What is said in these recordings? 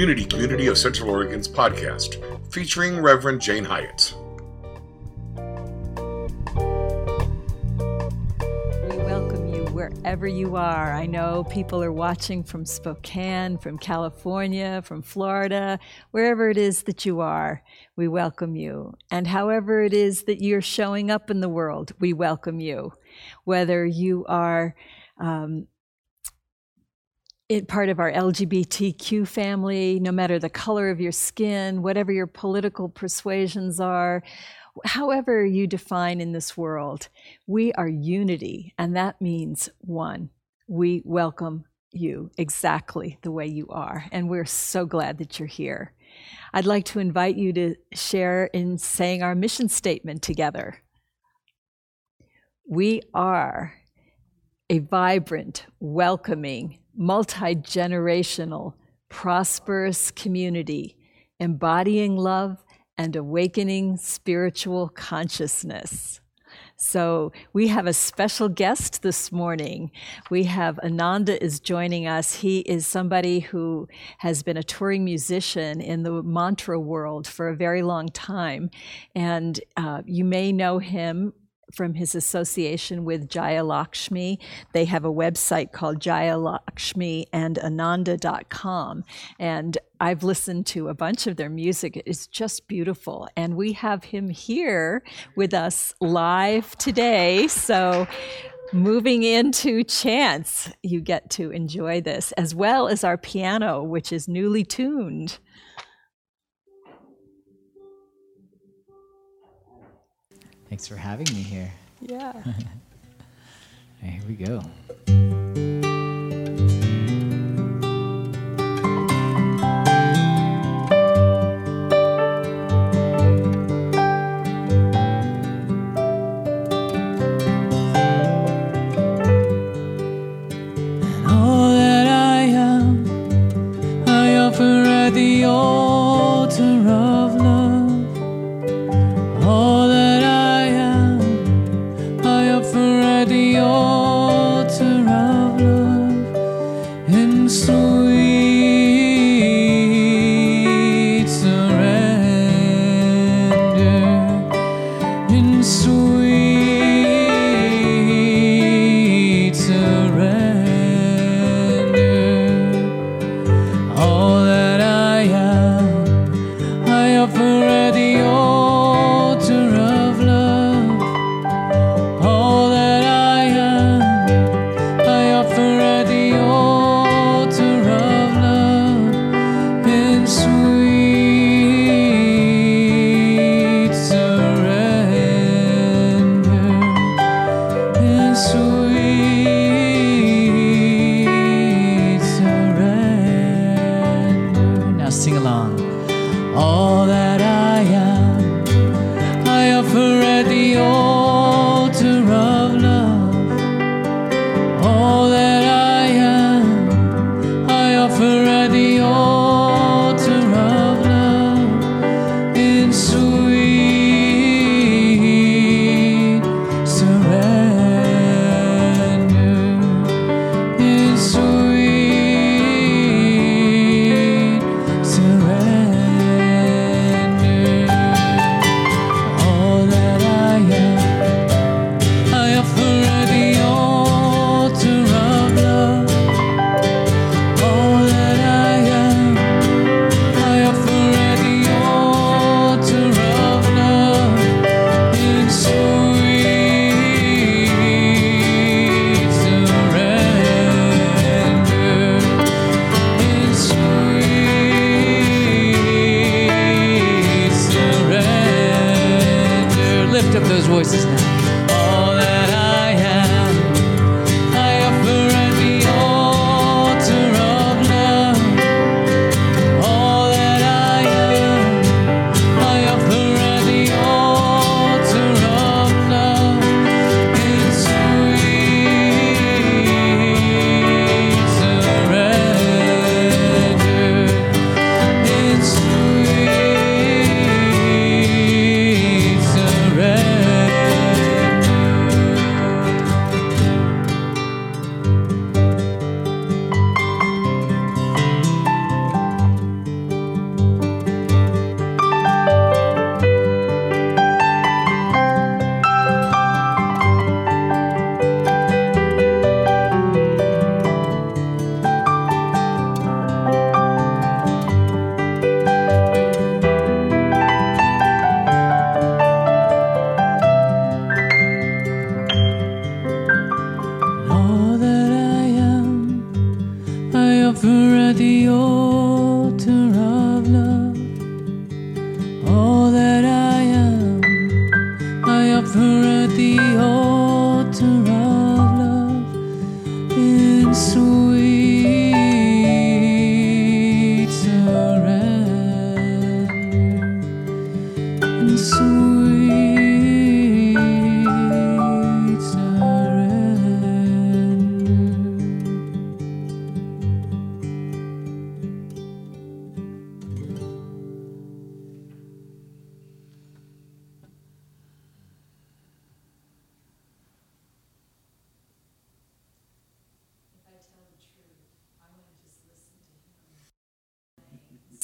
Unity Community of Central Oregon's podcast, featuring Reverend Jane Hyatt. We welcome you wherever you are. I know people are watching from Spokane, from California, from Florida, wherever it is that you are. We welcome you. And however it is that you're showing up in the world, we welcome you. Whether you are um, it part of our LGBTQ family, no matter the color of your skin, whatever your political persuasions are, however you define in this world, we are unity, and that means one. We welcome you exactly the way you are, and we're so glad that you're here. I'd like to invite you to share in saying our mission statement together. We are a vibrant, welcoming, multi generational, prosperous community embodying love and awakening spiritual consciousness. So, we have a special guest this morning. We have Ananda is joining us. He is somebody who has been a touring musician in the mantra world for a very long time. And uh, you may know him from his association with Jaya Lakshmi. They have a website called jayalakshmiandananda.com. And Ananda.com. And I've listened to a bunch of their music. It's just beautiful. And we have him here with us live today. So moving into chants, you get to enjoy this, as well as our piano, which is newly tuned. Thanks for having me here. Yeah. here we go.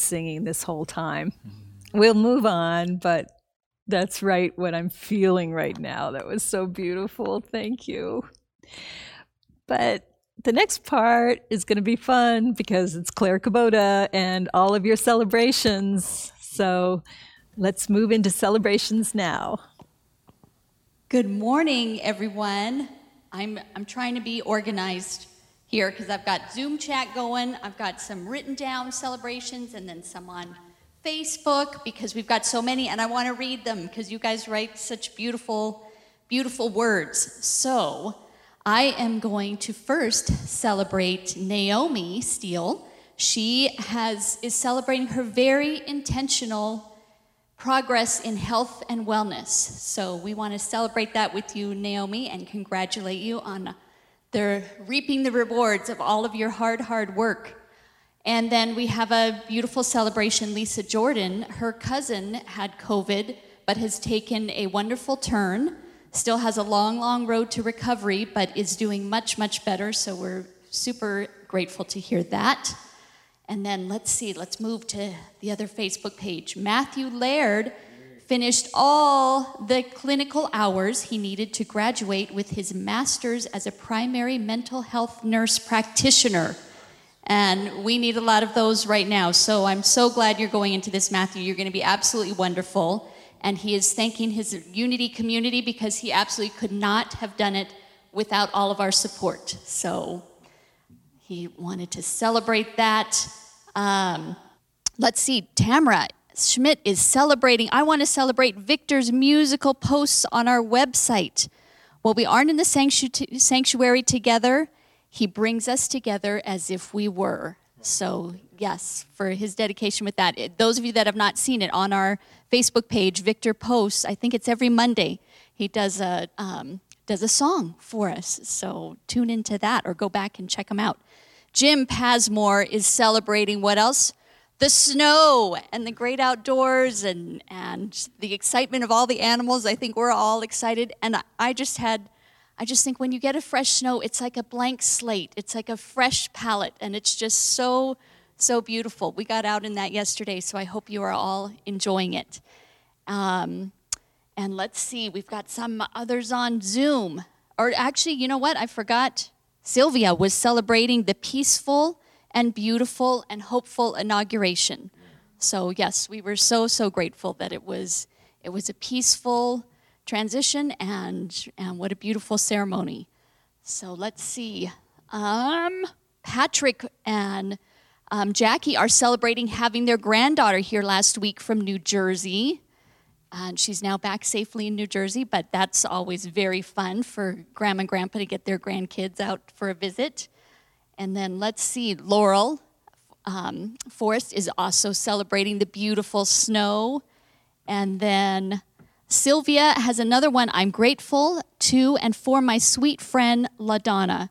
Singing this whole time. We'll move on, but that's right what I'm feeling right now. That was so beautiful. Thank you. But the next part is going to be fun because it's Claire Kubota and all of your celebrations. So let's move into celebrations now. Good morning, everyone. I'm, I'm trying to be organized here because I've got Zoom chat going. I've got some written down celebrations and then some on Facebook because we've got so many and I want to read them because you guys write such beautiful, beautiful words. So I am going to first celebrate Naomi Steele. She has is celebrating her very intentional progress in health and wellness. So we want to celebrate that with you, Naomi, and congratulate you on the reaping the rewards of all of your hard, hard work. And then we have a beautiful celebration. Lisa Jordan, her cousin had COVID, but has taken a wonderful turn. Still has a long, long road to recovery, but is doing much, much better. So we're super grateful to hear that. And then let's see, let's move to the other Facebook page. Matthew Laird finished all the clinical hours he needed to graduate with his master's as a primary mental health nurse practitioner. And we need a lot of those right now. So I'm so glad you're going into this, Matthew. You're going to be absolutely wonderful. And he is thanking his Unity community because he absolutely could not have done it without all of our support. So he wanted to celebrate that. Um, let's see, Tamara Schmidt is celebrating. I want to celebrate Victor's musical posts on our website. Well, we aren't in the sanctuary together. He brings us together as if we were. So, yes, for his dedication with that. Those of you that have not seen it on our Facebook page, Victor posts. I think it's every Monday. He does a um, does a song for us. So tune into that or go back and check him out. Jim Pasmore is celebrating what else? The snow and the great outdoors and, and the excitement of all the animals. I think we're all excited. And I- just had, I just think when you get a fresh snow, it's like a blank slate. It's like a fresh palette. And it's just so, so beautiful. We got out in that yesterday, so I hope you are all enjoying it. Um, and let's see, we've got some others on Zoom. Or actually, you know what? I forgot. Sylvia was celebrating the peaceful and beautiful and hopeful inauguration. So yes, we were so so grateful that it was it was a peaceful transition and and what a beautiful ceremony. So let's see. Um, Patrick and um, Jackie are celebrating having their granddaughter here last week from New Jersey. And she's now back safely in New Jersey, but that's always very fun for grandma and grandpa to get their grandkids out for a visit. And then let's see, Laurel um, Forrest is also celebrating the beautiful snow. And then Sylvia has another one. I'm grateful to and for my sweet friend LaDonna,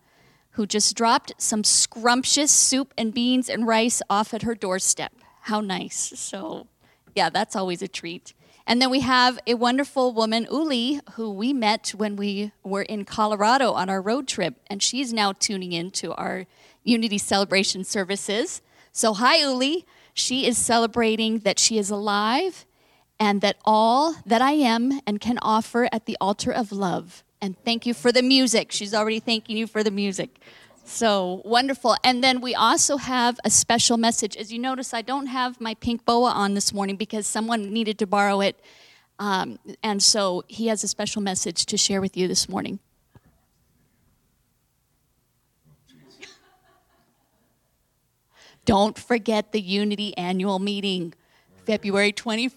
who just dropped some scrumptious soup and beans and rice off at her doorstep. How nice. So, yeah, that's always a treat. And then we have a wonderful woman, Uli, who we met when we were in Colorado on our road trip, and she's now tuning in to our Unity Celebration services. So, hi, Uli. She is celebrating that she is alive and that all that I am and can offer at the altar of love. And thank you for the music. She's already thanking you for the music. So wonderful. And then we also have a special message. As you notice, I don't have my pink boa on this morning because someone needed to borrow it. Um, and so he has a special message to share with you this morning. Don't forget the Unity annual meeting, February 20,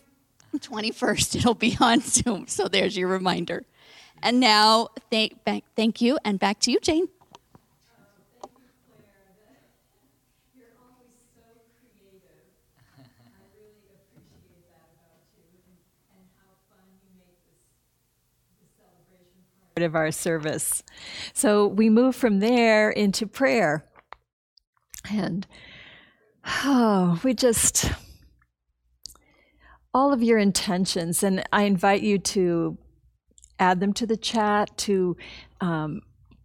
21st. It'll be on Zoom. So there's your reminder. And now, thank, thank you, and back to you, Jane. Of our service. So we move from there into prayer. And oh, we just, all of your intentions, and I invite you to add them to the chat, to um,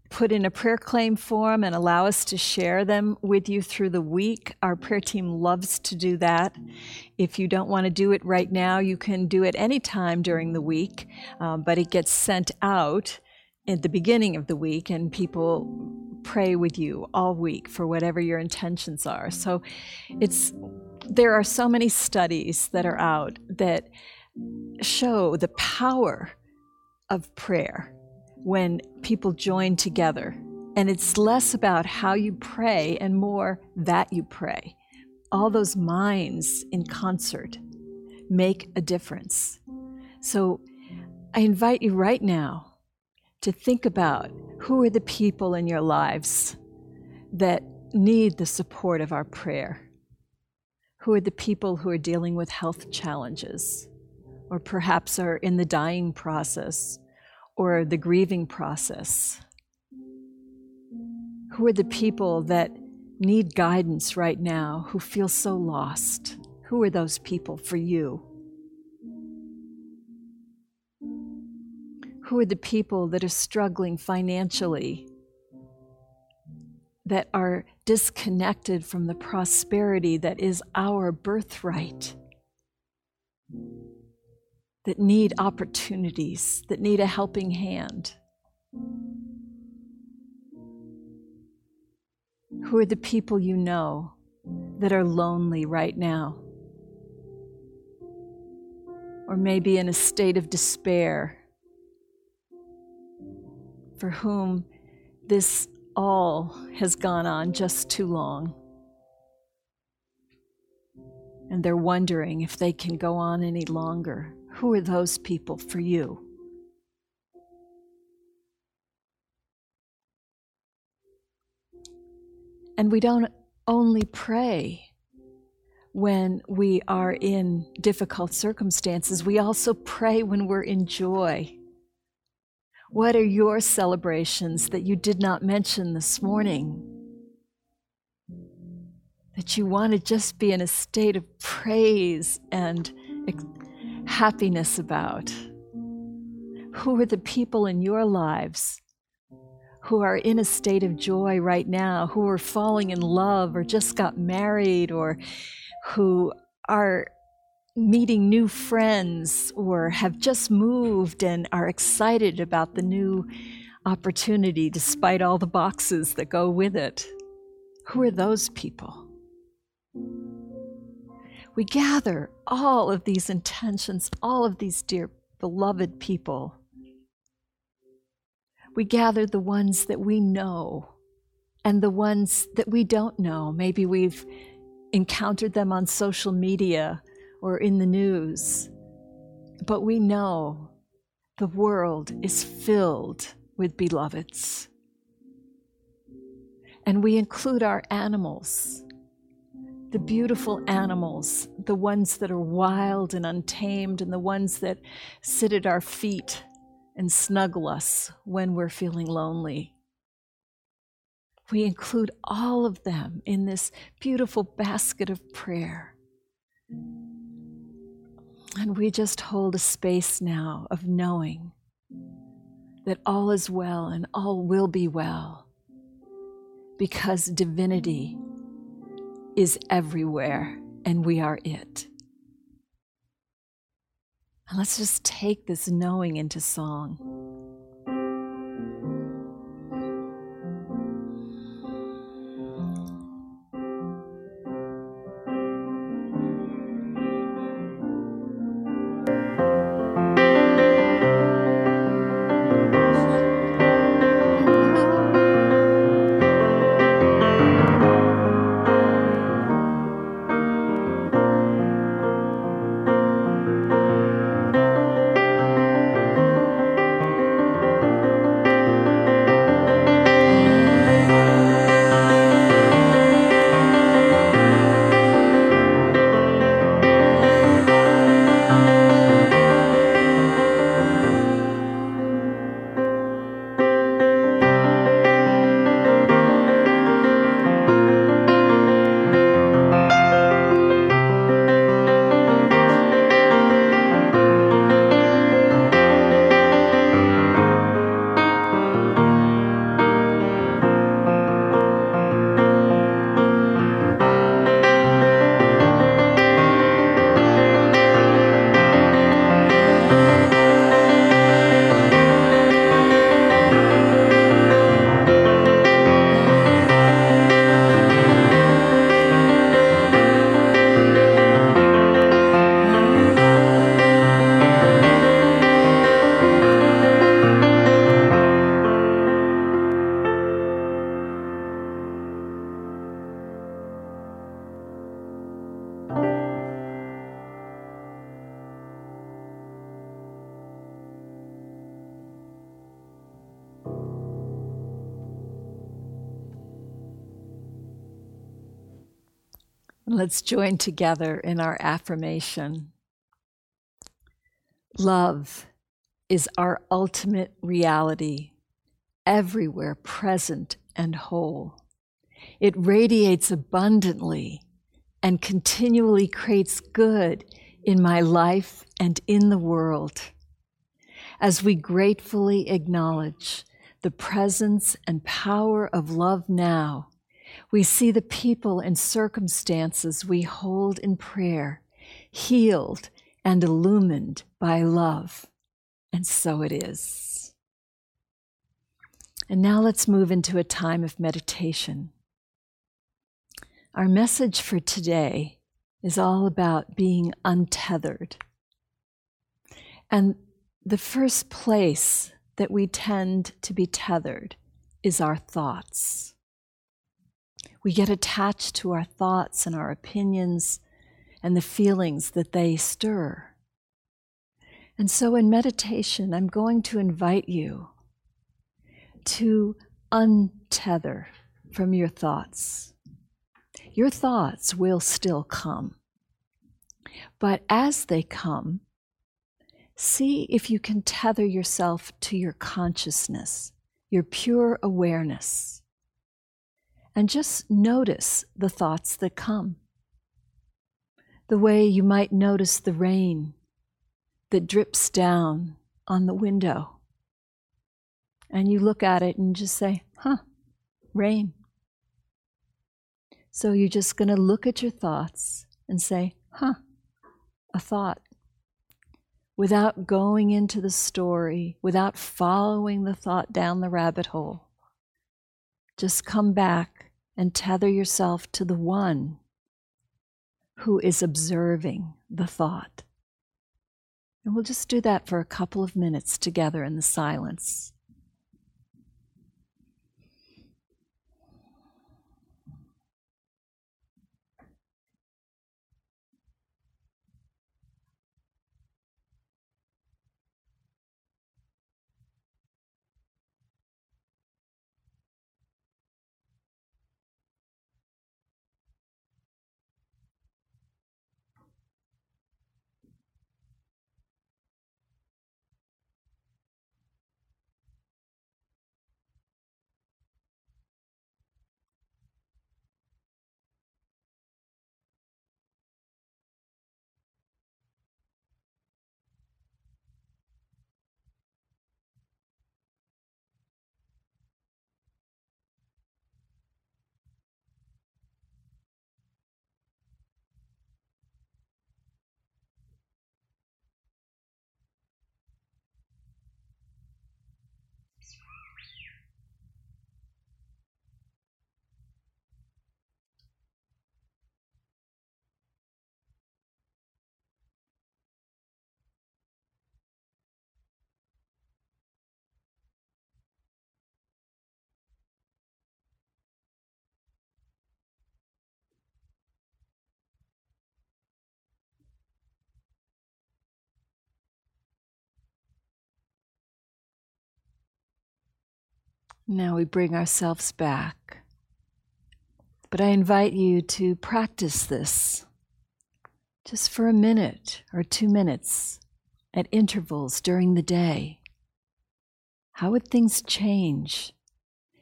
put in a prayer claim form and allow us to share them with you through the week. Our prayer team loves to do that. If you don't want to do it right now, you can do it anytime during the week, um, but it gets sent out at the beginning of the week, and people pray with you all week for whatever your intentions are. So it's there are so many studies that are out that show the power of prayer when people join together. And it's less about how you pray and more that you pray. All those minds in concert make a difference. So I invite you right now to think about who are the people in your lives that need the support of our prayer. Who are the people who are dealing with health challenges or perhaps are in the dying process or the grieving process? Who are the people that need guidance right now, who feel so lost? Who are those people for you? Who are the people that are struggling financially, that are disconnected from the prosperity that is our birthright? that need opportunities, that need a helping hand? Who are the people you know that are lonely right now? Or maybe in a state of despair, for whom this all has gone on just too long. And they're wondering if they can go on any longer. Who are those people for you? And we don't only pray when we are in difficult circumstances, we also pray when we're in joy. What are your celebrations that you did not mention this morning? That you want to just be in a state of praise and happiness about? Who are the people in your lives who are in a state of joy right now, who are falling in love or just got married or who are meeting new friends or have just moved and are excited about the new opportunity despite all the boxes that go with it? Who are those people? we gather all of these intentions, all of these dear beloved people. We gather the ones that we know and the ones that we don't know. Maybe we've encountered them on social media or in the news. But we know the world is filled with beloveds. And we include our animals the beautiful animals, the ones that are wild and untamed, and the ones that sit at our feet and snuggle us when we're feeling lonely. We include all of them in this beautiful basket of prayer. And we just hold a space now of knowing that all is well and all will be well because divinity is everywhere, and we are it. And let's just take this knowing into song. Let's join together in our affirmation. Love is our ultimate reality, everywhere present and whole. It radiates abundantly and continually creates good in my life and in the world. As we gratefully acknowledge the presence and power of love now, we see the people and circumstances we hold in prayer healed and illumined by love. And so it is. And now let's move into a time of meditation. Our message for today is all about being untethered. And the first place that we tend to be tethered is our thoughts. We get attached to our thoughts and our opinions and the feelings that they stir. And so in meditation, I'm going to invite you to untether from your thoughts. Your thoughts will still come. But as they come, see if you can tether yourself to your consciousness, your pure awareness and just notice the thoughts that come. The way you might notice the rain that drips down on the window. And you look at it and just say, huh, rain. So you're just going to look at your thoughts and say, huh, a thought. Without going into the story, without following the thought down the rabbit hole. Just come back and tether yourself to the one who is observing the thought. And we'll just do that for a couple of minutes together in the silence. Now we bring ourselves back. But I invite you to practice this just for a minute or two minutes at intervals during the day. How would things change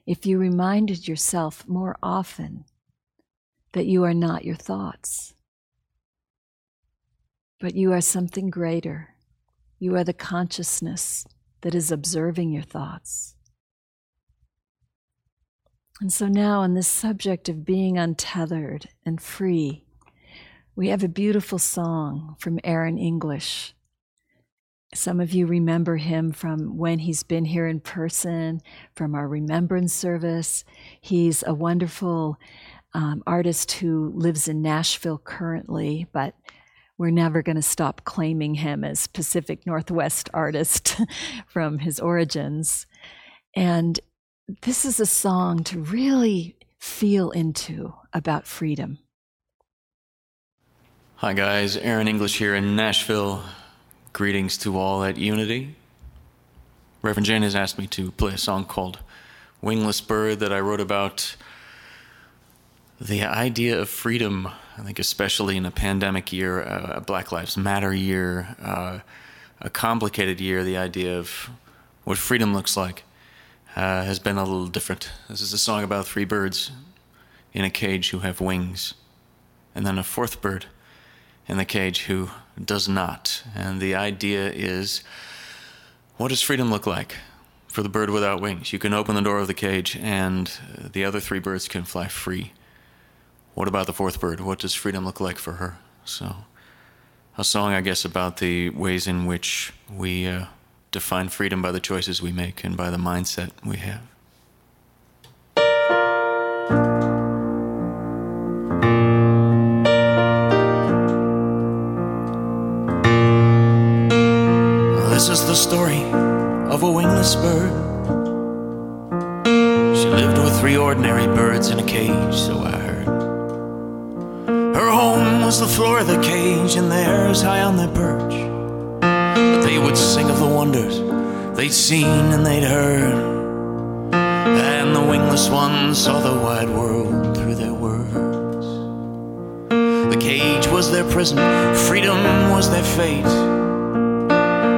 if you reminded yourself more often that you are not your thoughts, but you are something greater? You are the consciousness that is observing your thoughts. And so now, on this subject of being untethered and free, we have a beautiful song from Aaron English. Some of you remember him from when he's been here in person, from our remembrance service. He's a wonderful um, artist who lives in Nashville currently, but we're never going to stop claiming him as Pacific Northwest artist from his origins. And this is a song to really feel into about freedom. Hi, guys. Aaron English here in Nashville. Greetings to all at Unity. Reverend Jane has asked me to play a song called Wingless Bird that I wrote about the idea of freedom, I think, especially in a pandemic year, a Black Lives Matter year, uh, a complicated year, the idea of what freedom looks like uh, has been a little different. This is a song about three birds in a cage who have wings, and then a fourth bird in the cage who does not. And the idea is what does freedom look like for the bird without wings? You can open the door of the cage, and the other three birds can fly free. What about the fourth bird? What does freedom look like for her? So, a song, I guess, about the ways in which we. Uh, define freedom by the choices we make and by the mindset we have. This is the story of a wingless bird. She lived with three ordinary birds in a cage, so I heard. Her home was the floor of the cage, and theirs high on their perch they would sing of the wonders they'd seen and they'd heard. And the wingless ones saw the wide world through their words. The cage was their prison, freedom was their fate.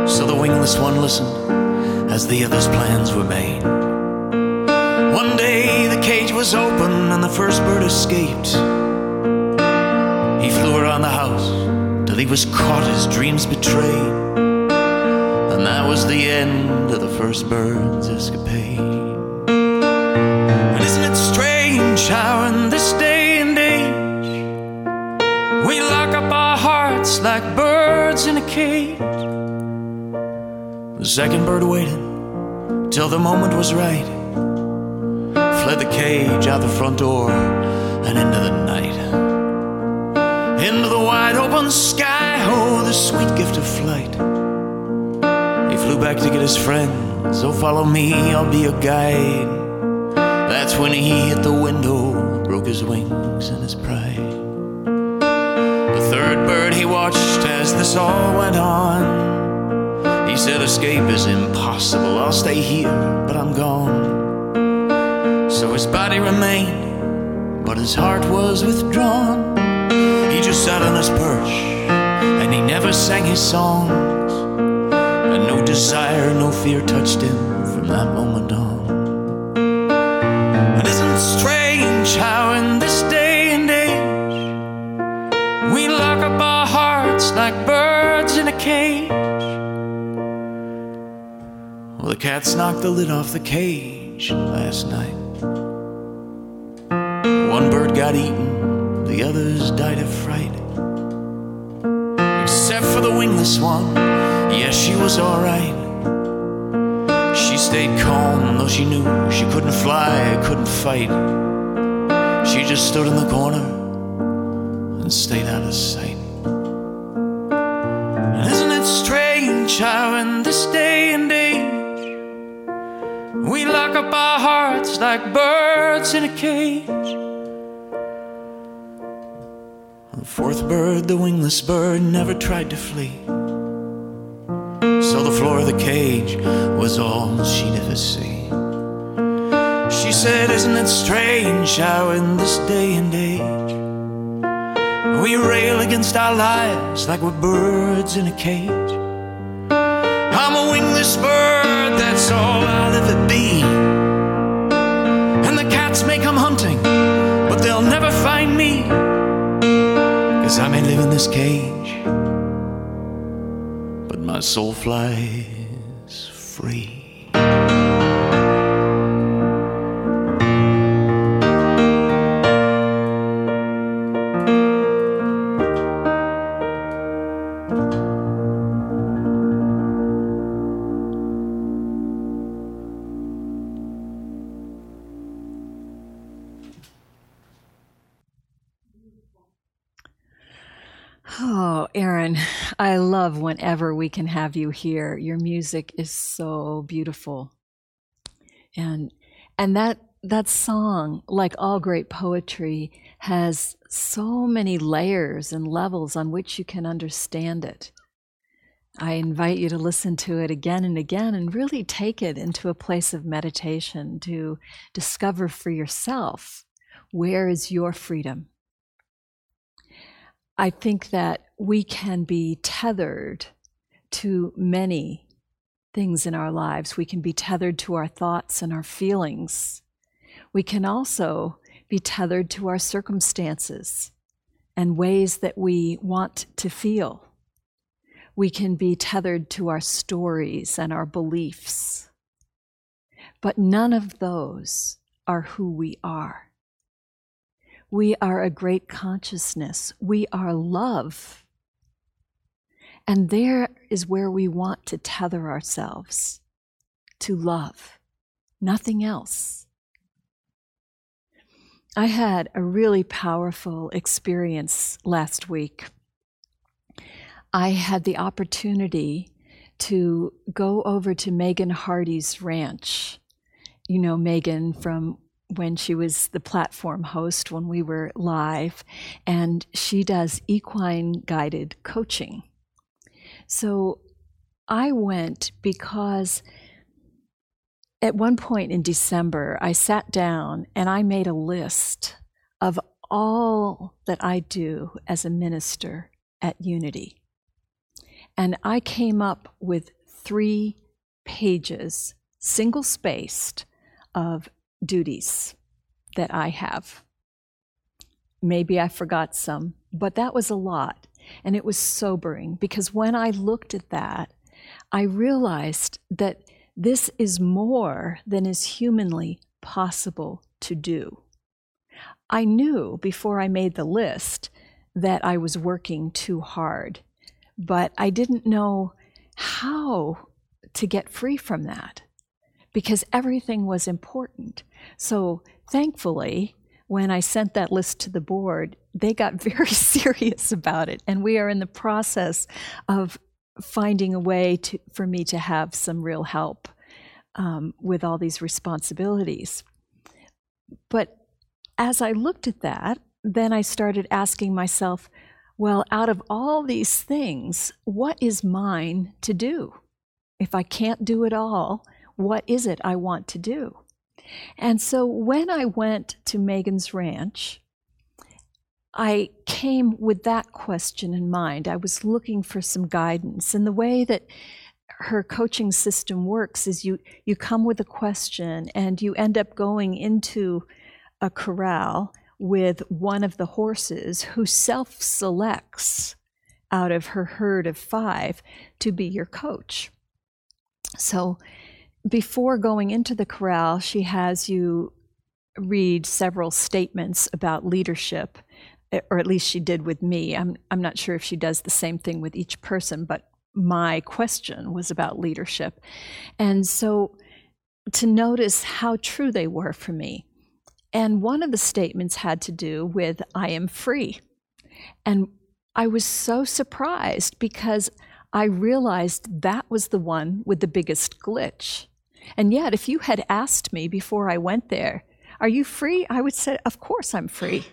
So the wingless one listened as the others' plans were made. One day the cage was open and the first bird escaped. He flew around the house till he was caught, his dreams betrayed. First bird's escapade. And isn't it strange how in this day and age we lock up our hearts like birds in a cage? The second bird waited till the moment was right, fled the cage out the front door and into the night. Into the wide open sky, oh, the sweet gift of flight He flew back to get his friend. So follow me, I'll be your guide. That's when he hit the window, broke his wings and his pride. The third bird he watched as this all went on. He said, Escape is impossible. I'll stay here, but I'm gone. So his body remained, but his heart was withdrawn. He just sat on his perch, and he never sang his song and no desire, no fear touched him from that moment on. And isn't strange how in this day and age we lock up our hearts like birds in a cage? Well, the cats knocked the lid off the cage last night. One bird got eaten, the others died of fright. Except for the wingless one Yes, she was alright. She stayed calm, though she knew she couldn't fly, couldn't fight. She just stood in the corner and stayed out of sight. And isn't it strange how in this day and age we lock up our hearts like birds in a cage? The fourth bird, the wingless bird, never tried to flee so the floor of the cage was all she'd ever see. She said, Isn't it strange how in this day and age we rail against our lives like we're birds in a cage? I'm a wingless bird, that's all I'll ever be. And the cats may come hunting, but they'll never find me. Cause I may live in this cage my soul flies free. Love whenever we can have you here. Your music is so beautiful. And and that that song, like all great poetry, has so many layers and levels on which you can understand it. I invite you to listen to it again and again and really take it into a place of meditation to discover for yourself Where is your freedom? I think that we can be tethered to many things in our lives. We can be tethered to our thoughts and our feelings. We can also be tethered to our circumstances and ways that we want to feel. We can be tethered to our stories and our beliefs. But none of those are who we are. We are a great consciousness. We are love. And there is where we want to tether ourselves to love, nothing else. I had a really powerful experience last week. I had the opportunity to go over to Megan Hardy's ranch. You know Megan from when she was the platform host when we were live, and she does equine guided coaching. So I went because at one point in December, I sat down and I made a list of all that I do as a minister at Unity. And I came up with three pages, single spaced, of duties that I have. Maybe I forgot some, but that was a lot. And it was sobering because when I looked at that, I realized that this is more than is humanly possible to do. I knew before I made the list that I was working too hard, but I didn't know how to get free from that because everything was important. So thankfully, when I sent that list to the board, they got very serious about it. And we are in the process of finding a way to, for me to have some real help um, with all these responsibilities. But as I looked at that, then I started asking myself, well, out of all these things, what is mine to do? If I can't do it all, what is it I want to do? And so when I went to Megan's ranch, I came with that question in mind. I was looking for some guidance. And the way that her coaching system works is you, you come with a question and you end up going into a corral with one of the horses who self selects out of her herd of five to be your coach. So before going into the corral, she has you read several statements about leadership, or at least she did with me. I'm, I'm not sure if she does the same thing with each person, but my question was about leadership. And so to notice how true they were for me. And one of the statements had to do with, I am free. And I was so surprised because I realized that was the one with the biggest glitch. And yet, if you had asked me before I went there, Are you free? I would say, Of course I'm free.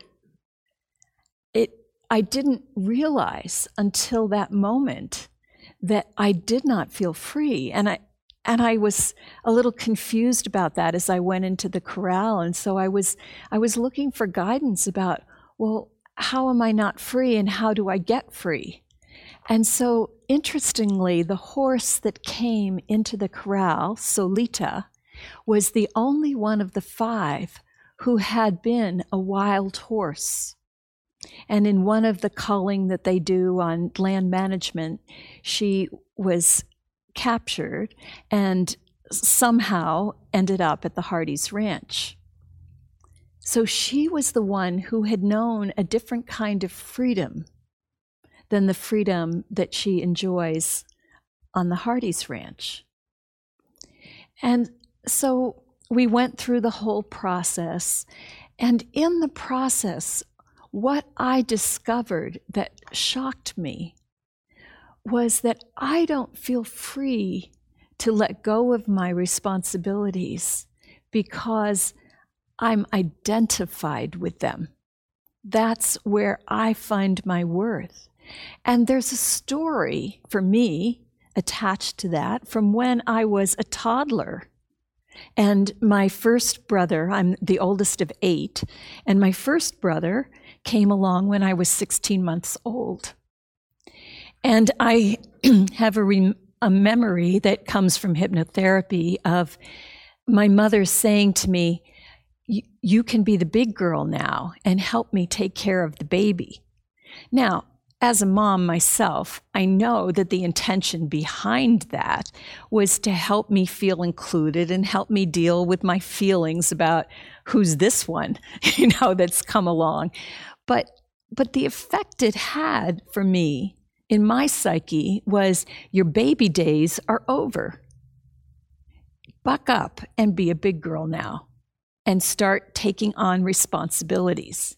It, I didn't realize until that moment that I did not feel free. And I, and I was a little confused about that as I went into the corral. And so I was, I was looking for guidance about, well, how am I not free and how do I get free? And so, interestingly, the horse that came into the corral, Solita, was the only one of the five who had been a wild horse. And in one of the culling that they do on land management, she was captured and somehow ended up at the Hardy's ranch. So she was the one who had known a different kind of freedom than the freedom that she enjoys on the Hardy's ranch. And so we went through the whole process. And in the process, what I discovered that shocked me was that I don't feel free to let go of my responsibilities because I'm identified with them. That's where I find my worth. And there's a story for me attached to that from when I was a toddler. And my first brother, I'm the oldest of eight, and my first brother came along when I was 16 months old. And I have a, a memory that comes from hypnotherapy of my mother saying to me, You can be the big girl now and help me take care of the baby. Now, as a mom myself, I know that the intention behind that was to help me feel included and help me deal with my feelings about who's this one, you know, that's come along. But but the effect it had for me in my psyche was your baby days are over. Buck up and be a big girl now and start taking on responsibilities.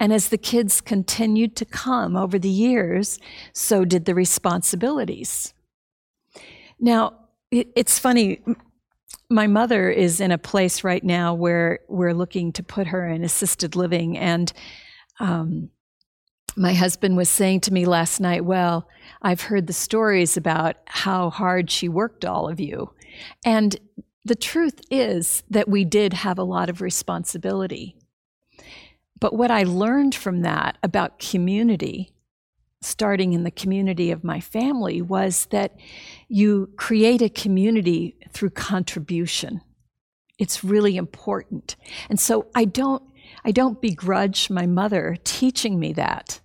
And as the kids continued to come over the years, so did the responsibilities. Now, it's funny. My mother is in a place right now where we're looking to put her in assisted living. And um, my husband was saying to me last night, Well, I've heard the stories about how hard she worked all of you. And the truth is that we did have a lot of responsibility. But what I learned from that about community, starting in the community of my family, was that you create a community through contribution. It's really important. And so I don't I don't begrudge my mother teaching me that.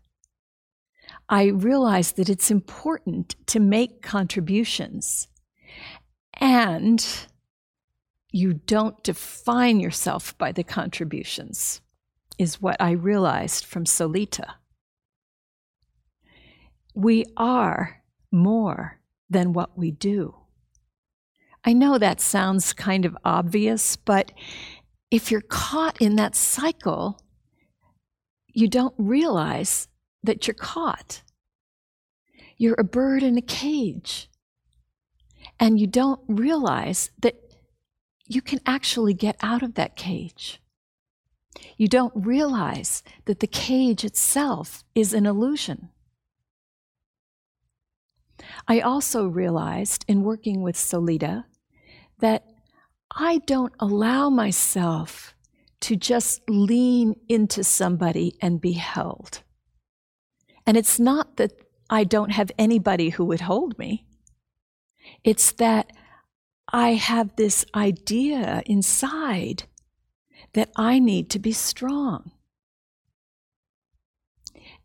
I realize that it's important to make contributions and you don't define yourself by the contributions is what I realized from Solita. We are more than what we do. I know that sounds kind of obvious, but if you're caught in that cycle, you don't realize that you're caught. You're a bird in a cage. And you don't realize that you can actually get out of that cage. You don't realize that the cage itself is an illusion. I also realized in working with Solita that I don't allow myself to just lean into somebody and be held. And it's not that I don't have anybody who would hold me, it's that I have this idea inside that I need to be strong.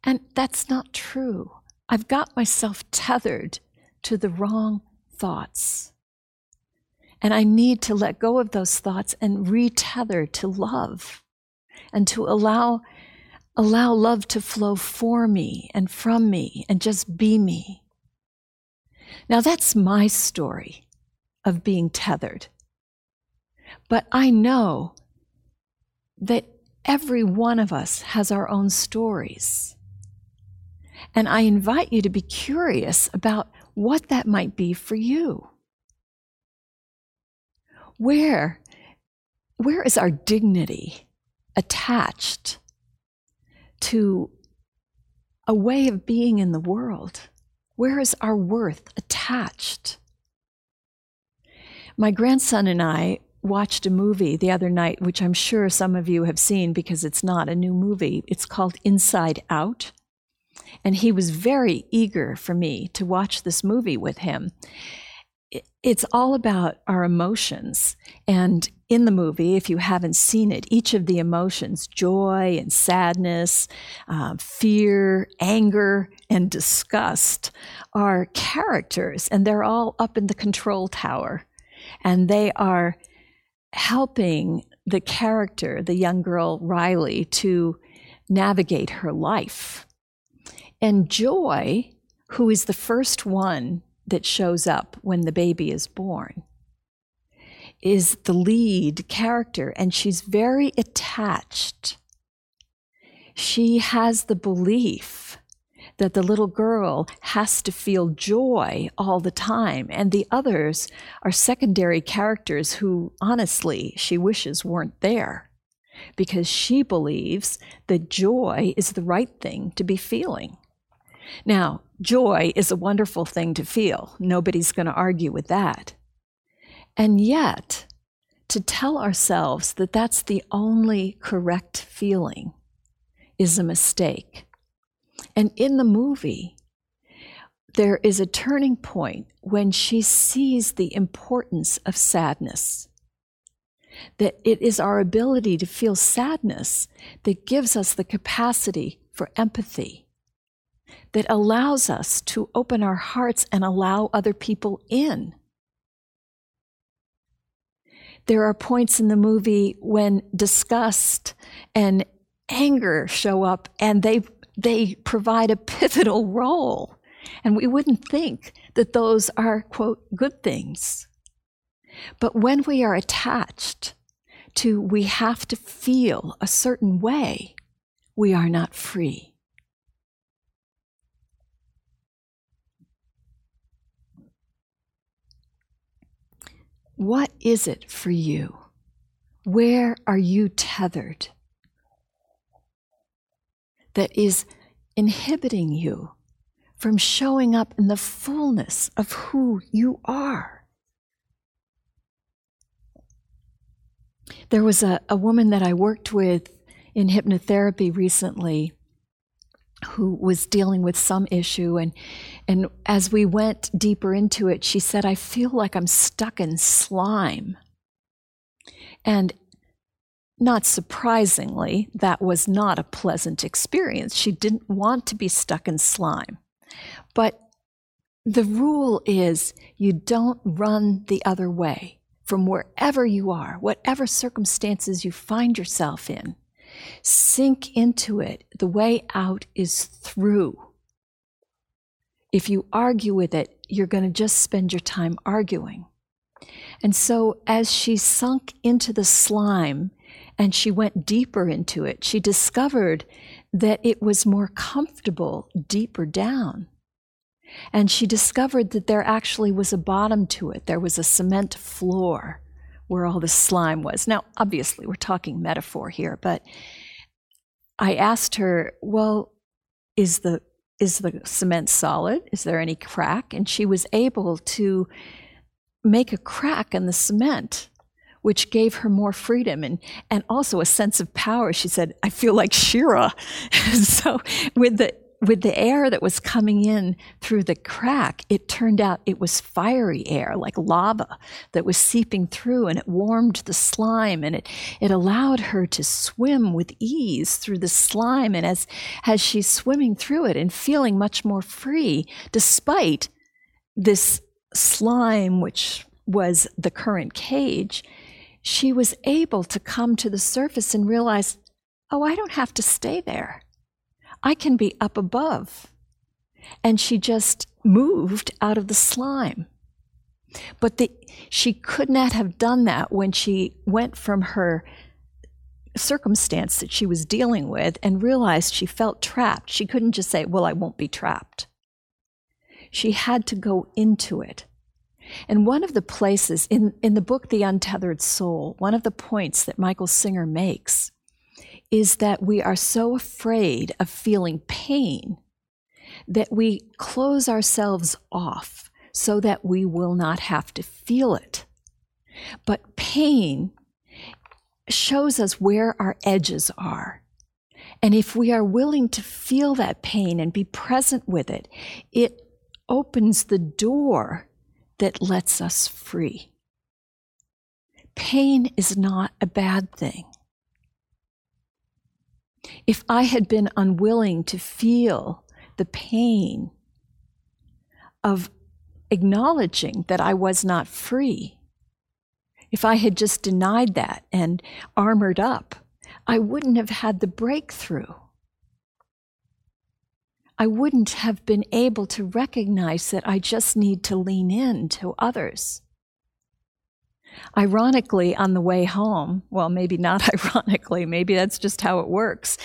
And that's not true. I've got myself tethered to the wrong thoughts. And I need to let go of those thoughts and retether to love and to allow, allow love to flow for me and from me and just be me. Now, that's my story of being tethered. But I know that every one of us has our own stories. And I invite you to be curious about what that might be for you. Where, where is our dignity attached to a way of being in the world? Where is our worth attached? My grandson and I watched a movie the other night, which I'm sure some of you have seen because it's not a new movie. It's called Inside Out. And he was very eager for me to watch this movie with him. It's all about our emotions. And in the movie, if you haven't seen it, each of the emotions joy and sadness, uh, fear, anger, and disgust are characters, and they're all up in the control tower. And they are helping the character, the young girl Riley, to navigate her life. And Joy, who is the first one that shows up when the baby is born, is the lead character, and she's very attached. She has the belief that the little girl has to feel joy all the time, and the others are secondary characters who, honestly, she wishes weren't there because she believes that joy is the right thing to be feeling. Now, joy is a wonderful thing to feel. Nobody's going to argue with that. And yet, to tell ourselves that that's the only correct feeling is a mistake. And in the movie, there is a turning point when she sees the importance of sadness. That it is our ability to feel sadness that gives us the capacity for empathy, that allows us to open our hearts and allow other people in. There are points in the movie when disgust and anger show up and they they provide a pivotal role. And we wouldn't think that those are, quote, good things. But when we are attached to we have to feel a certain way, we are not free. What is it for you? Where are you tethered? That is inhibiting you from showing up in the fullness of who you are. There was a, a woman that I worked with in hypnotherapy recently who was dealing with some issue. And and as we went deeper into it she said I feel like I'm stuck in slime. And not surprisingly that was not a pleasant experience. She didn't want to be stuck in slime. But the rule is you don't run the other way from wherever you are whatever circumstances you find yourself in Sink into it. The way out is through. If you argue with it, you're going to just spend your time arguing. And so, as she sunk into the slime and she went deeper into it, she discovered that it was more comfortable deeper down. And she discovered that there actually was a bottom to it, there was a cement floor where all the slime was. Now, obviously, we're talking metaphor here, but I asked her, "Well, is the is the cement solid? Is there any crack?" And she was able to make a crack in the cement which gave her more freedom and, and also a sense of power. She said, I feel like She-Ra. so with the with the air that was coming in through the crack, it turned out it was fiery air, like lava, that was seeping through, and it warmed the slime, and it, it allowed her to swim with ease through the slime. And as, as she's swimming through it and feeling much more free, despite this slime, which was the current cage, she was able to come to the surface and realize, oh, I don't have to stay there. I can be up above. And she just moved out of the slime. But the, she could not have done that when she went from her circumstance that she was dealing with and realized she felt trapped. She couldn't just say, Well, I won't be trapped. She had to go into it. And one of the places in, in the book, The Untethered Soul, one of the points that Michael Singer makes is that we are so afraid of feeling pain that we close ourselves off so that we will not have to feel it. But pain shows us where our edges are. And if we are willing to feel that pain and be present with it, it opens the door that lets us free. Pain is not a bad thing. If I had been unwilling to feel the pain of acknowledging that I was not free, if I had just denied that and armored up, I wouldn't have had the breakthrough. I wouldn't have been able to recognize that I just need to lean in to others. Ironically, on the way home, well, maybe not ironically, maybe that's just how it works,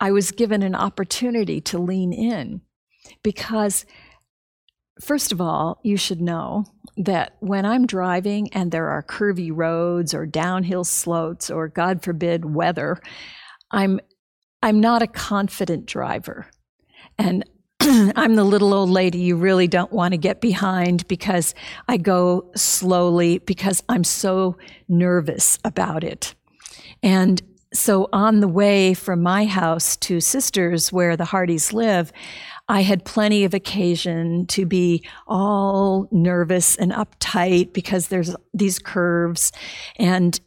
I was given an opportunity to lean in because, first of all, you should know that when I'm driving and there are curvy roads or downhill slopes or, God forbid, weather, I'm, I'm not a confident driver. And I'm the little old lady you really don't want to get behind because I go slowly because I'm so nervous about it. And so on the way from my house to Sisters, where the Hardys live, I had plenty of occasion to be all nervous and uptight because there's these curves and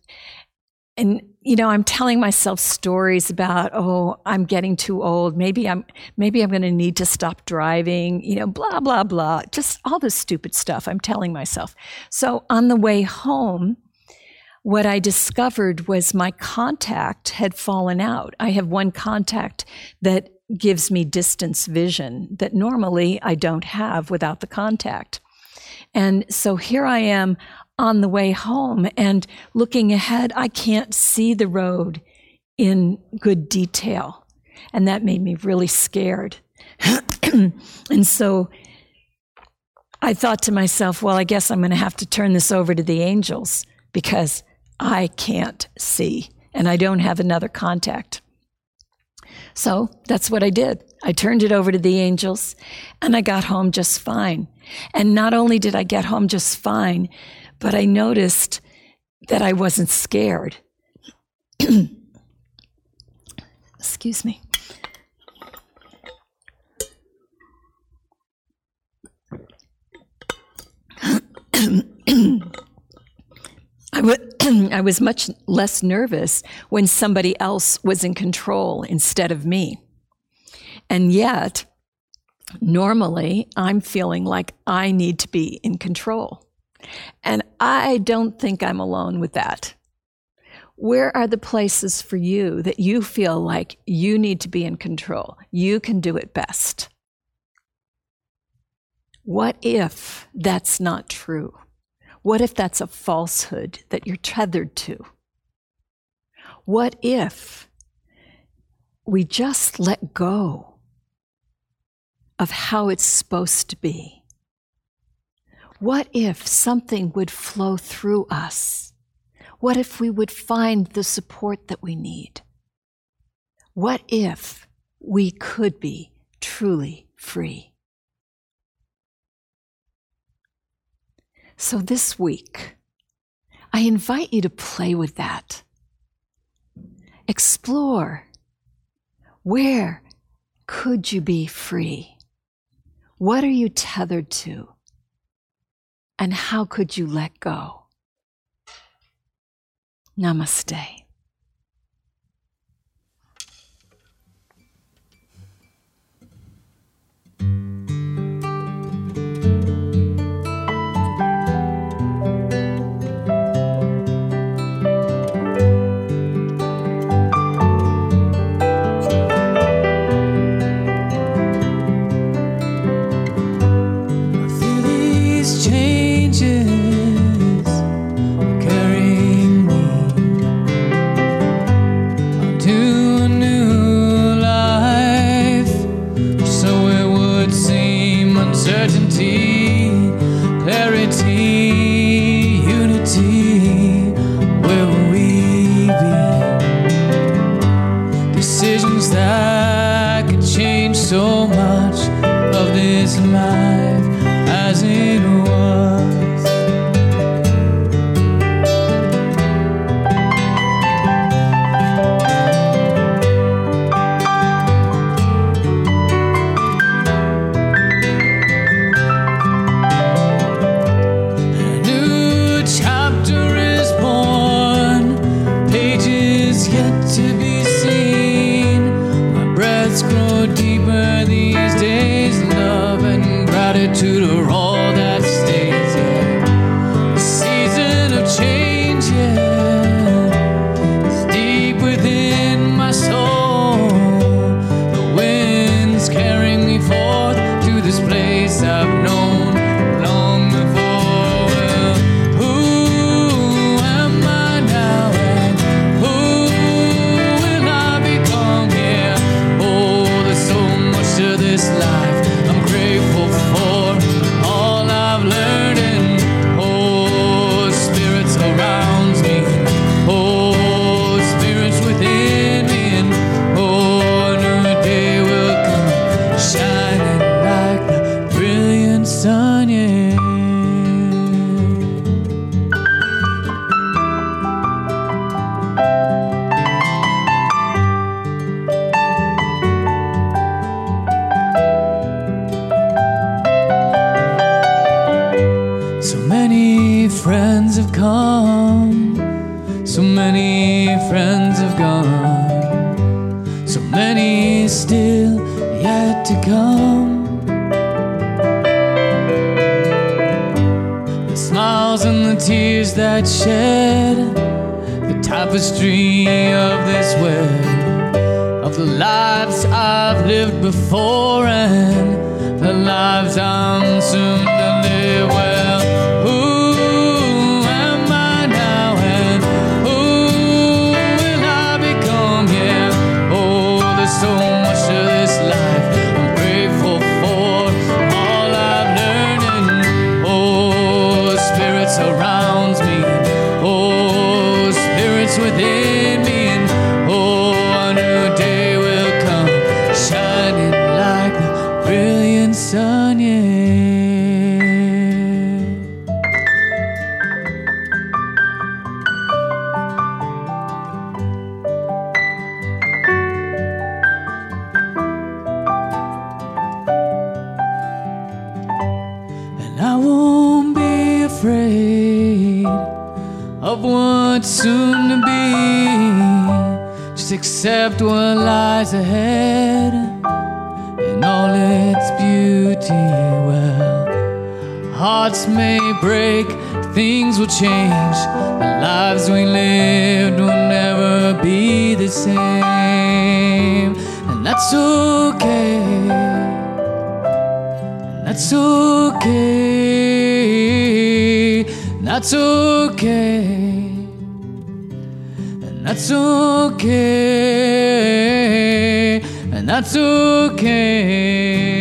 and you know i'm telling myself stories about oh i'm getting too old. Maybe i'm maybe i'm going to need to stop driving you know blah blah blah. Just all this stupid stuff i'm telling myself. So on the way home what i discovered was my contact had fallen out. I have one contact that gives me distance vision that normally i don't have without the contact. And so here I am on the way home and looking ahead, I can't see the road in good detail. And that made me really scared. and so I thought to myself, well, I guess I'm going to have to turn this over to the angels because I can't see and I don't have another contact. So that's what I did. I turned it over to the angels and I got home just fine. And not only did I get home just fine, but I noticed that I wasn't scared. Excuse me. I, w- I was much less nervous when somebody else was in control instead of me. And yet, normally I'm feeling like I need to be in control. And I don't think I'm alone with that. Where are the places for you that you feel like you need to be in control? You can do it best. What if that's not true? What if that's a falsehood that you're tethered to? What if we just let go of how it's supposed to be? What if something would flow through us? What if we would find the support that we need? What if we could be truly free? So this week, I invite you to play with that. Explore where could you be free? What are you tethered to? And how could you let go? Namaste. Smiles and the tears that shed, the tapestry of this web, of the lives I've lived before and the lives I'm soon to live. Well, accept what lies ahead in all its beauty. Well, hearts may break, things will change. The lives we lived will never be the same. And that's okay. That's okay. That's okay. That's okay. And that's okay.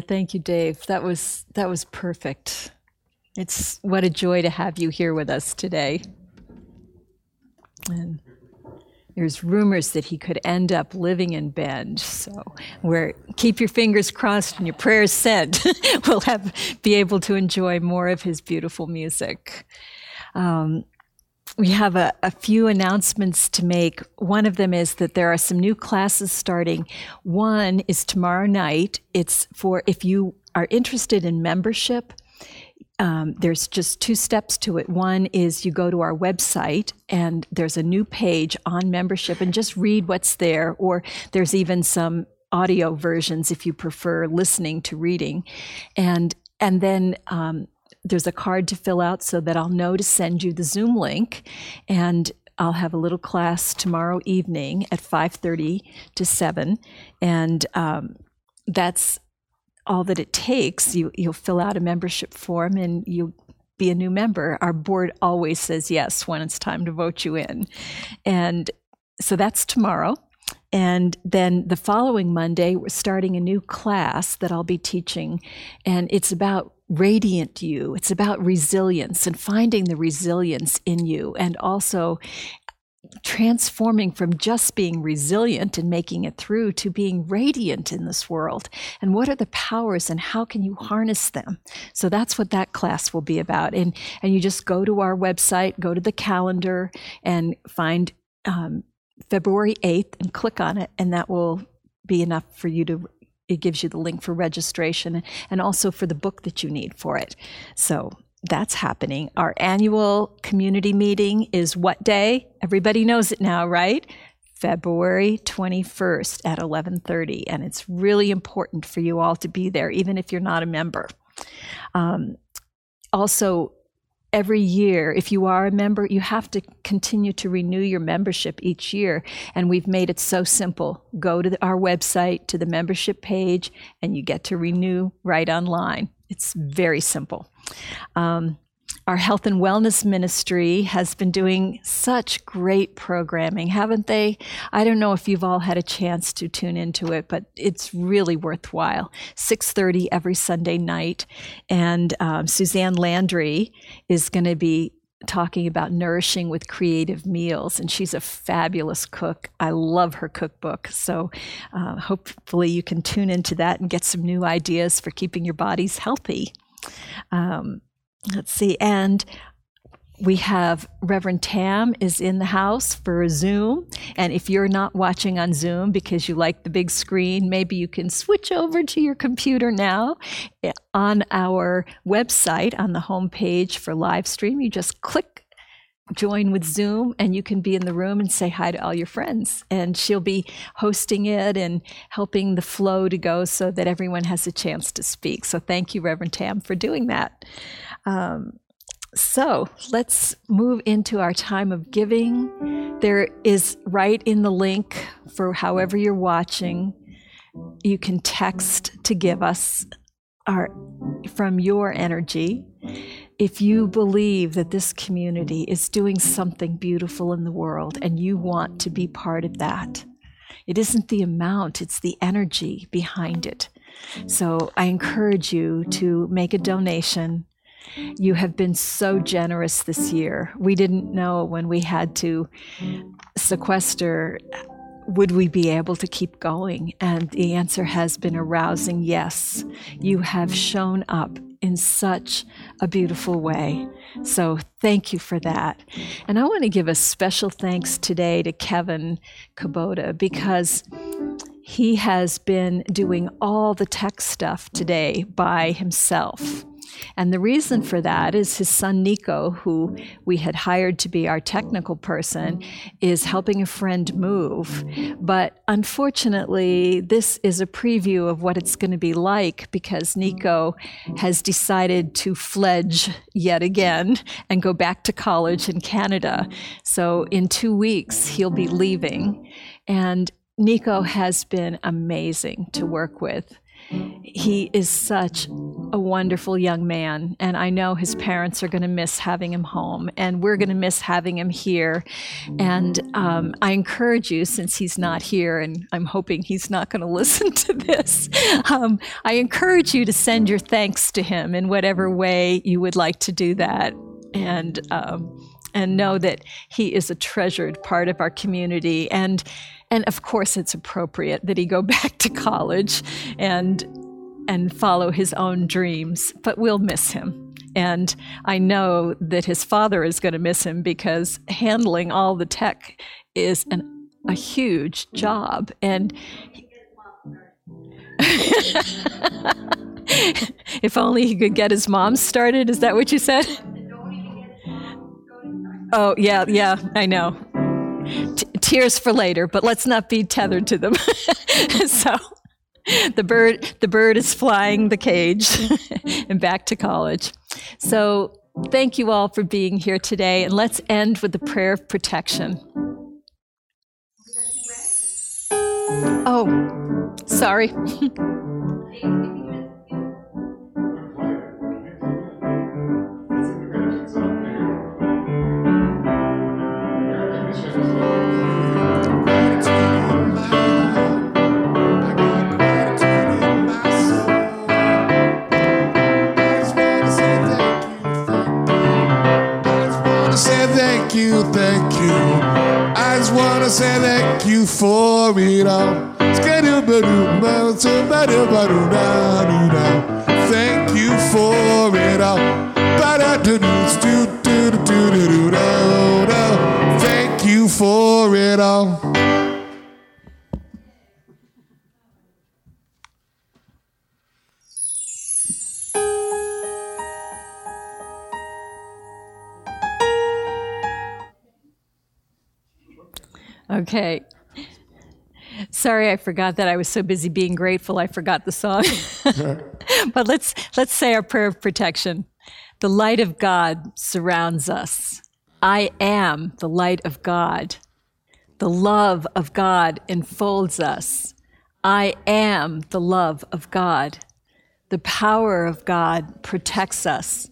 Thank you, Thank you, Dave. That was that was perfect. It's what a joy to have you here with us today. And there's rumors that he could end up living in Bend. So, where keep your fingers crossed and your prayers sent. we'll have be able to enjoy more of his beautiful music. Um, we have a, a few announcements to make. One of them is that there are some new classes starting. One is tomorrow night. It's for if you are interested in membership. Um, there's just two steps to it. One is you go to our website and there's a new page on membership and just read what's there, or there's even some audio versions if you prefer listening to reading. And and then um, there's a card to fill out so that I'll know to send you the Zoom link, and I'll have a little class tomorrow evening at 5:30 to 7, and um, that's all that it takes. You you'll fill out a membership form and you'll be a new member. Our board always says yes when it's time to vote you in, and so that's tomorrow. And then the following Monday, we're starting a new class that I'll be teaching, and it's about radiant you. It's about resilience and finding the resilience in you and also transforming from just being resilient and making it through to being radiant in this world. And what are the powers and how can you harness them? So that's what that class will be about. And and you just go to our website, go to the calendar, and find um, February eighth, and click on it, and that will be enough for you to. It gives you the link for registration and also for the book that you need for it. So that's happening. Our annual community meeting is what day? Everybody knows it now, right? February 21st at 11:30 and it's really important for you all to be there even if you're not a member. Um, also every year if you are a member you have to continue to renew your membership each year. And we've made it so simple. Go to the, our website to the membership page and you get to renew right online. It's very simple. Um, our health and wellness ministry has been doing such great programming, haven't they? I don't know if you've all had a chance to tune into it, but it's really worthwhile. 6:30 every Sunday night, and um, Suzanne Landry is going to be talking about nourishing with creative meals and she's a fabulous cook i love her cookbook so uh, hopefully you can tune into that and get some new ideas for keeping your bodies healthy um, let's see, and we have Reverend Tam is in the house for Zoom. And if you're not watching on Zoom because you like the big screen, maybe you can switch over to your computer now. On our website, on the home page for live stream, you just click join with Zoom and you can be in the room and say hi to all your friends. And she'll be hosting it and helping the flow to go so that everyone has a chance to speak. So thank you, Reverend Tam, for doing that. Um, so let's move into our time of giving. There is right in the link for however you're watching, you can text to give us our from your energy if you believe that this community is doing something beautiful in the world and you want to be part of that, it isn't the amount, it's the energy behind it. So I encourage you to make a donation. You have been so generous this year. We didn't know when we had to sequester would we be able to keep going? And the answer has been a rousing yes. You have shown up in such a beautiful way. So thank you for that. And I want to give a special thanks today to Kevin Kubota because he has been doing all the tech stuff today by himself. And the reason for that is his son Nico, who we had hired to be our technical person, is helping a friend move. But unfortunately, this is a preview of what it's going to be like because Nico has decided to fledge yet again and go back to college in Canada. So in two weeks, he'll be leaving. And Nico has been amazing to work with. He is such a wonderful young man, and I know his parents are going to miss having him home, and we're going to miss having him here. And um, I encourage you, since he's not here, and I'm hoping he's not going to listen to this, um, I encourage you to send your thanks to him in whatever way you would like to do that. And um, and know that he is a treasured part of our community and and of course it's appropriate that he go back to college and and follow his own dreams but we'll miss him. And i know that his father is going to miss him because handling all the tech is an, a huge job. And if only he could get his mom started is that what you said? Oh yeah yeah i know T- tears for later, but let's not be tethered to them. so the bird the bird is flying the cage and back to college. So thank you all for being here today and let's end with the prayer of protection. Oh, sorry. you. Thank you. I just wanna say thank you for it all. Thank you for it all. Thank you for it all. Okay. Sorry, I forgot that. I was so busy being grateful, I forgot the song. but let's let's say our prayer of protection. The light of God surrounds us. I am the light of God. The love of God enfolds us. I am the love of God. The power of God protects us.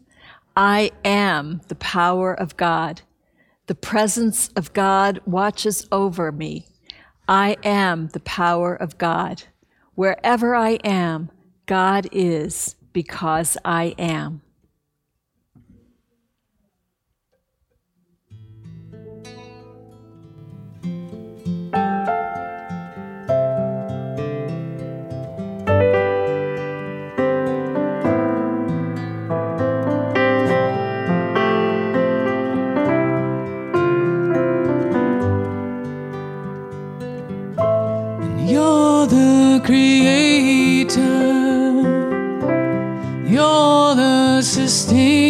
I am the power of God. The presence of God watches over me. I am the power of God. Wherever I am, God is because I am. Creator. You're the sustainer.